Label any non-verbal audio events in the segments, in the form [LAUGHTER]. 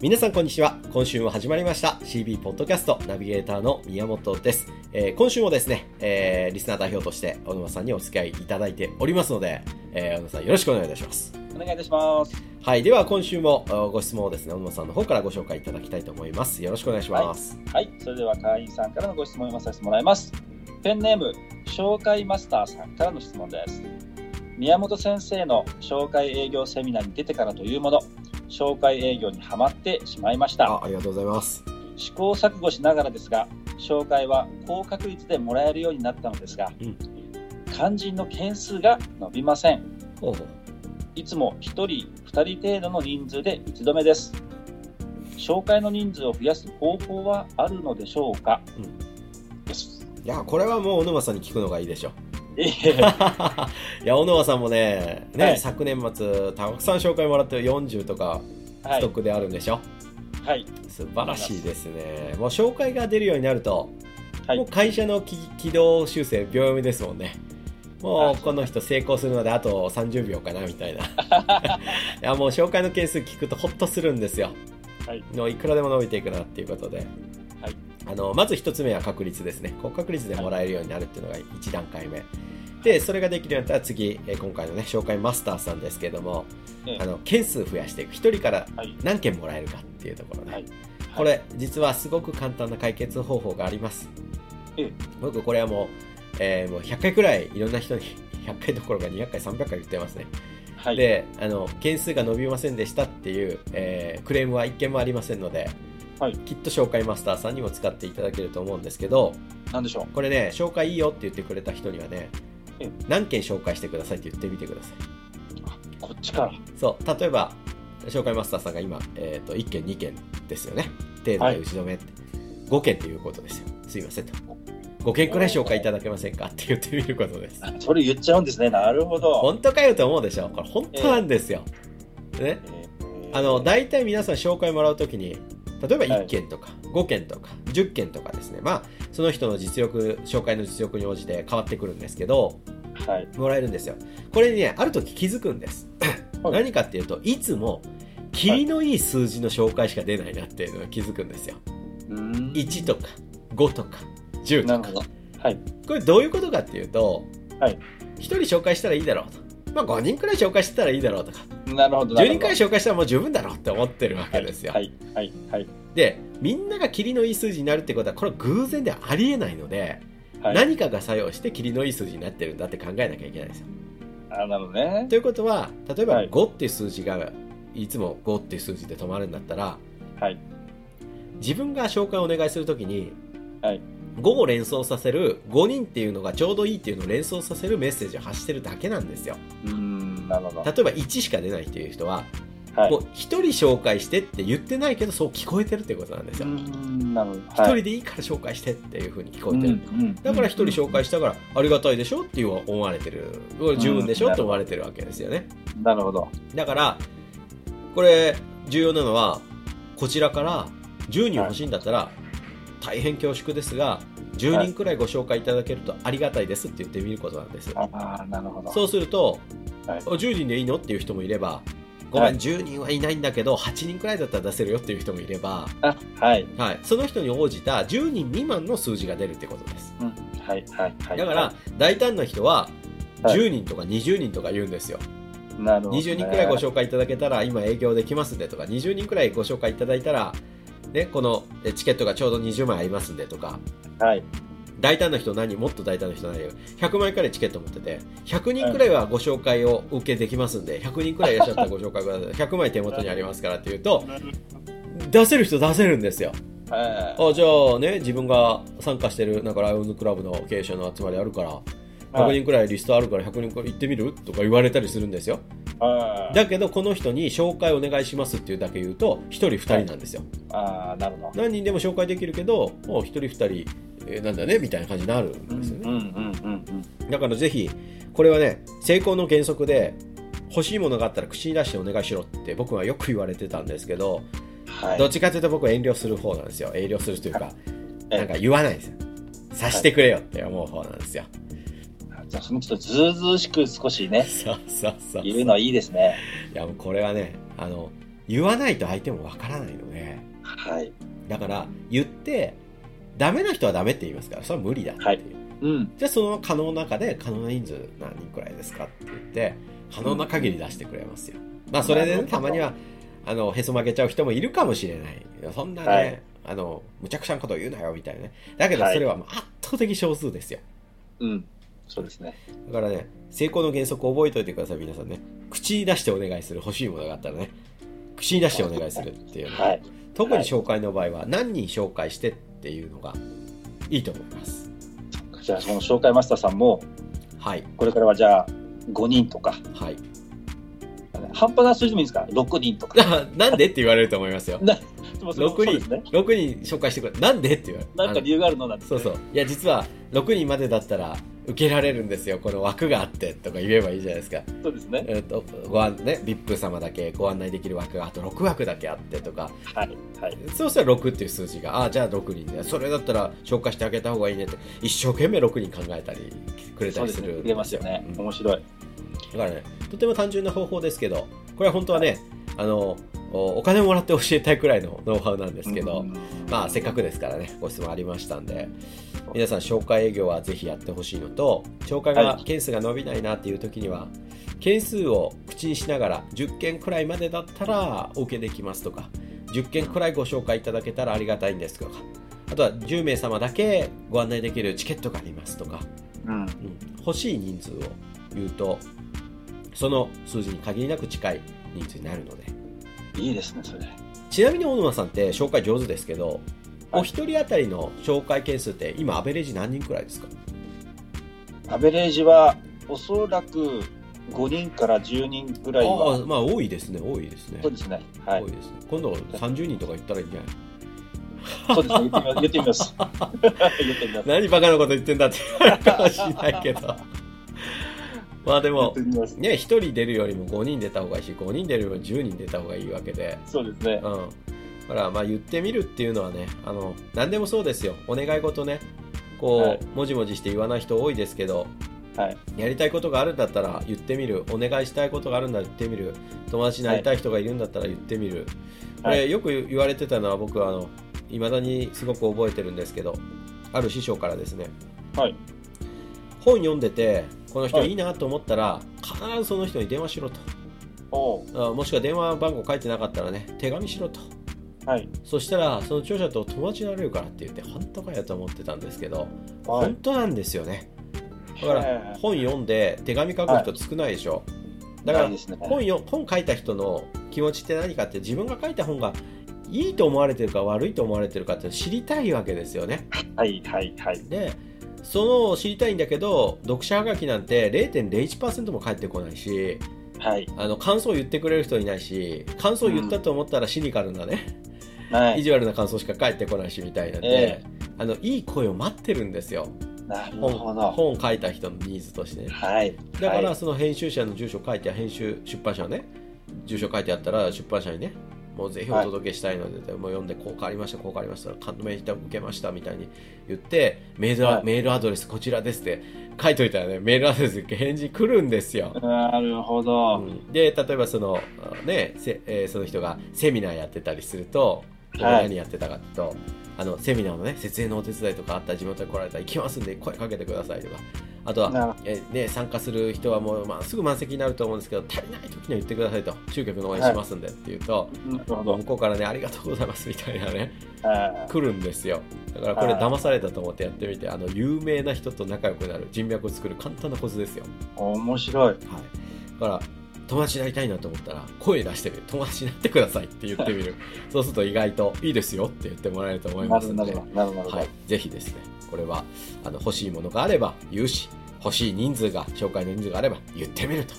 皆さんこんにちは。今週も始まりました CB ポッドキャストナビゲーターの宮本です。えー今週もですね、えーリスナー代表として小沼さんにお付き合いいただいておりますので、えー小沼さんよろしくお願いいたします。お願いいたします。はい。では今週もおご質問をですね、小沼さんの方からご紹介いただきたいと思います。よろしくお願いします。はい、それでは会員さんからのご質問を読まさせてもらいます。ペンネーム、紹介マスターさんからの質問です。宮本先生の紹介営業セミナーに出てからというもの、紹介営業にはまってしまいました。あ、ありがとうございます。試行錯誤しながらですが、紹介は高確率でもらえるようになったのですが、うん肝心の件数が伸びません。いつも1人、2人程度の人数で打ち止めです。紹介の人数を増やす方法はあるのでしょうか、です。いや、これはもう小沼さんに聞くのがいいでしょう。ええ [LAUGHS] いや、小沼さんもね、ね、はい昨年末、たくさん紹介もらって40とかはいストッ。クであるんでしょ、はい。素晴らしいですね。もう紹介が出るようになると、はいもう会社のき軌道修正秒読みですもんね。もあうこの人成功するまであと30秒かなみたいな。[LAUGHS] いやもう紹介の件数聞くとホッとするんですよ。はい。のいくらでも伸びていくなっていうことで。はいあのまず一つ目は確率ですね。高確率でもらえるようになるっていうのが1段階目。で、それができるようになったら次、えー今回のね、紹介マスターさんですけども、ええあの、件数増やしていく。1人からはい。何件もらえるかっていうところね。はい。これ、実はすごく簡単な解決方法があります。ええ僕、これはもう、えーもう100回くらいいろんな人に、[LAUGHS] 100回どころか200回、300回言ってますね。はい。で、あの、件数が伸びませんでしたっていう、えークレームは一件もありませんので、はいきっと紹介マスターさんにも使っていただけると思うんですけど、なんでしょう。これね、紹介いいよって言ってくれた人にはねええ、何件紹介してくださいって言ってみてください。こっちから。そう、例えば、紹介マスターさんが今、えっ、と、1件、2件ですよね。程度で打ち止めって、5件ということですよ。すいませんと。5件くらい紹介いただけませんかって言ってみることです。あそれ言っちゃうんですね。なるほど。本当かよと思うでしょ？これ本当なんですよ。ね。ええあの、大体皆さん紹介もらうときに、例えば1件とか、5件とか、10件とかですね。まあ、その人の実力、紹介の実力に応じて変わってくるんですけど、はい。もらえるんですよ。これにね、ある時気づくんです。[LAUGHS] はい何かっていうと、いつも、キリのいい数字の紹介しか出ないなっていうのが気づくんですよ。うーん。1とか、5とか、10とか。はい。これどういうことかっていうと、はい1人紹介したらいいだろうと。まあ5人くらい紹介してたらいいだろうとか、なるほど。10人くらいし紹介したらもう十分だろうって思ってるわけですよ。はい。はい。はい。で、みんながキリのいい数字になるってことは、これは偶然ではありえないので、はい。何かが作用してキリのいい数字になってるんだって考えなきゃいけないんですよ。あ、なるほどねと。いうことは、例えばはい5っていう数字が、いつも5っていう数字で止まるんだったら、はい。自分が紹介をお願いするときに、はい5を連想させる5人っていうのがちょうどいいっていうのを連想させるメッセージを発してるだけなんですようーん。なるほど。例えば1しか出ないっていう人は、はい。もう1人紹介してって言ってないけどそう聞こえてるってことなんですよ。なるほど。1人でいいから紹介してっていうふうに聞こえてる、うんだから1人紹介したからありがたいでしょっていう思われてる十分でしょって思われてるわけですよねなるほど。だからこれ重要なのはこちらから10人欲しいんだったら、大変恐縮ですが10人くらいご紹介いただけるとありがたいですって言ってみることなんです、ああ、なるほど。そうすると、はいあ10人でいいの？っていう人もいればごめん、はい10人はいないんだけど8人くらいだったら出せるよっていう人もいれば、あ、はい。はい、その人に応じた10人未満の数字が出るってことですうん。はい。はい。はい。だから大胆な人ははい10人とか20人とか言うんですよ、なるほど、ね。20人くらいご紹介いただけたら今営業できますんでとか20人くらいご紹介いただいたら、ね、このえチケットがちょうど20枚ありますんでとかはい。大胆な人何？もっと大胆な人何？100枚くらいチケット持ってて。100人くらいはご紹介を受けできますんで100人くらいいらっしゃったらご紹介ください。[LAUGHS] 100枚手元にありますからっていうと出せる人出せるんですよ。はあじゃあね自分が参加してるなんかライオンズクラブの経営者の集まりあるから100人くらいリストあるから100人くらい行ってみる？とか言われたりするんですよ。い。だけどこの人に紹介お願いしますっていうだけ言うと1人2人なんですよ。ああ、なるほど。何人でも紹介できるけどもう1人2人えーなんだねみたいな感じになるんですよね。だからぜひ、これはね、成功の原則で、欲しいものがあったら口に出してお願いしろって僕はよく言われてたんですけど、はい。どっちかというと僕は遠慮する方なんですよ。遠慮するというか、えなんか言わないですよ。さしてくれよって思う方なんですよ。じゃあ、そのちょっとずうずうしく少しね、そうそうそう。言うのはいいですね。いや、もうこれはね、あの、言わないと相手もわからないので、はい。だから言って、ダメな人はダメって言いますから、それは無理だっていう。はいうん。じゃあその可能な中で可能な人数何人くらいですかって言って、可能な限り出してくれますよ。まあそれでね、たまには、あの、へそ曲げちゃう人もいるかもしれない。そんなね、はいあの、むちゃくちゃなこと言うなよ、みたいなね。だけどはいそれはもう圧倒的少数ですよ。うん。そうですね。だからね、成功の原則を覚えておいてください、皆さんね。口に出してお願いする欲しいものがあったらね、口に出してお願いするっていうのははい。特に紹介の場合は何人紹介してっていうのがいいと思います。じゃあ、その紹介マスターさんも、はい。これからはじゃあ、5人とか、はい。半端な数字でもいいですか ?6 人とか。[LAUGHS] なんでって言われると思いますよ。[LAUGHS] でもその6そうですね。6人紹介してくれ。なんでって言われる。なんか理由があるのなんて、そうそう。いや、実は6人までだったら受けられるんですよ。この枠があってとか言えばいいじゃないですか。そうですね。えっ、と、ご案ね、VIP 様だけご案内できる枠があと6枠だけあってとか、はい。はい。そうしたら6っていう数字が、ああ、じゃあ6人で、それだったら紹介してあげた方がいいねって、一生懸命6人考えたり、くれたりするすね入れますよね。うん面白い。だからね、とても単純な方法ですけど、これは本当はね、あの、おお金をもらって教えたいくらいのノウハウなんですけど、うんまあせっかくですからね、ご質問ありましたんで、皆さん紹介営業はぜひやってほしいのと、紹介がはい件数が伸びないなっていう時には、件数を口にしながら10件くらいまでだったらお受けできますとか、10件くらいご紹介いただけたらありがたいんですとか、あとは10名様だけご案内できるチケットがありますとか、うん。うん欲しい人数を言うと、その数字に限りなく近い人数になるので、いいですね、それ。ちなみに大沼さんって紹介上手ですけど、はいお一人当たりの紹介件数って今アベレージ何人くらいですか？アベレージは、おそらく5人から10人ぐらいあはあ、まあ多いですね、多いですね。そうですね。はい多い。ですね。今度30人とか言ったらいいんじゃない？そうですね。言ってみます。言ってみます。[LAUGHS] 何バカなこと言ってんだって言われるかもしれないけど。まあでも。ね、1人出るよりも5人出た方がいいし、5人出るよりも10人出た方がいいわけで、そうですね。うん。だから、まあ言ってみるっていうのはね、あの、何でもそうですよ。お願い事ね、こう、はいもじもじして言わない人多いですけど、はい。やりたいことがあるんだったら言ってみる。お願いしたいことがあるんだら言ってみる。友達になりたい人がいるんだったら言ってみる。こはいれ、よく言われてたのは僕は、あの、未だにすごく覚えてるんですけど、ある師匠からですね、はい。本読んでて、この人はいいいなと思ったら、必ずその人に電話しろと。もしくは電話番号書いてなかったらね、手紙しろと。はい。そしたら、その著者と友達になれるからって言って、本当かよと思ってたんですけど、はい本。当なんですよね。だから本読んで手紙書く人少ないでしょ。だからないですね本よ本書いた人の気持ちって何かって自分が書いた本がいいと思われてるか悪いと思われてるかって知りたいわけですよね。はい。はい。はい。で、その知りたいんだけど、読者はがきなんて0.01%も返ってこないし、はい。あの感想を言ってくれる人いないし、感想を言ったと思ったらシニカルなね、はい。意地悪な感想しか返ってこないしみたいなんで、えあのいい声を待ってるんですよ。なる本ほど。本を書いた人のニーズとしてね。はい。だからはいその編集者の住所書いて編集出版社のね住所書いてあったら出版社にねもうぜひお届けしたいので、もう読んでこう変わりましたこう変わりました感銘受けましたみたいに言ってメール,、はいメールアドレスこちらですって書いといたらねメールアドレスで返事来るんですよ、なるほうど。んで例えばそのねせ、えーその人がセミナーやってたりすると、はい何やってたかっていあのセミナーのね設営のお手伝いとかあったら地元に来られたら行きますんで声かけてくださいとか。あとは、えーね、参加する人はもう、まあ、すぐ満席になると思うんですけど足りない時には言ってくださいと。集客の応援しますんでって言うと、なるほど。向。こうからねありがとうございますみたいなねは来るんですよ。だからこれはい。騙されたと思ってやってみてあの有名な人と仲良くなる人脈を作る簡単なコツですよ。い。面白い。はい、だから友達になりたいなと思ったら声出してみる友達になってくださいって言ってみる。[LAUGHS] そうすると意外といいですよって言ってもらえると思いなますので。るほど。なるほど。はい、ぜひですねこれはあの欲しいものがあれば言うし欲しい人数が紹介の人数があれば言ってみると。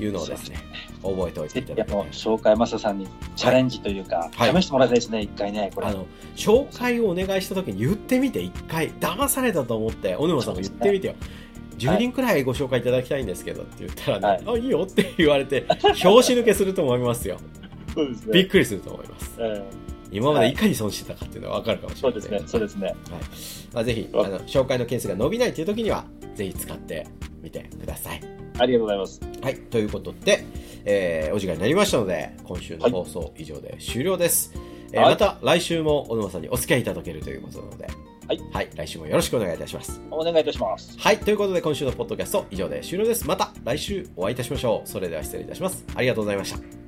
いうのをですね覚えておいていただきたい紹介マスターさんにチャレンジというか、はい。試してもらいたいですね、一回ね、これ。あの紹介をお願いした時に言ってみて一回。騙されたと思って小沼さんも言ってみてよ10人くらいご紹介いただきたいんですけどって言ったらね、あいいよって言われて拍子抜けすると思いますよ。そうですびっくりすると思います。え今までい。かに損してたかっていうのが分かるかもーしれない。そうですね、そうですね。はい。まあ、ぜひあの紹介の件数が伸びないという時にはぜひ使ってみてください。ありがとうございます。はい、ということで、えーお時間になりましたので、今週の放送以上で終了です。えーはい。また来週も小沼さんにお付き合いいただけるということなので、はい。はい、来週もよろしくお願いいたします。お願いいたします。はい、ということで今週のポッドキャスト以上で終了です。また来週お会いいたしましょう。それでは失礼いたします。ありがとうございました。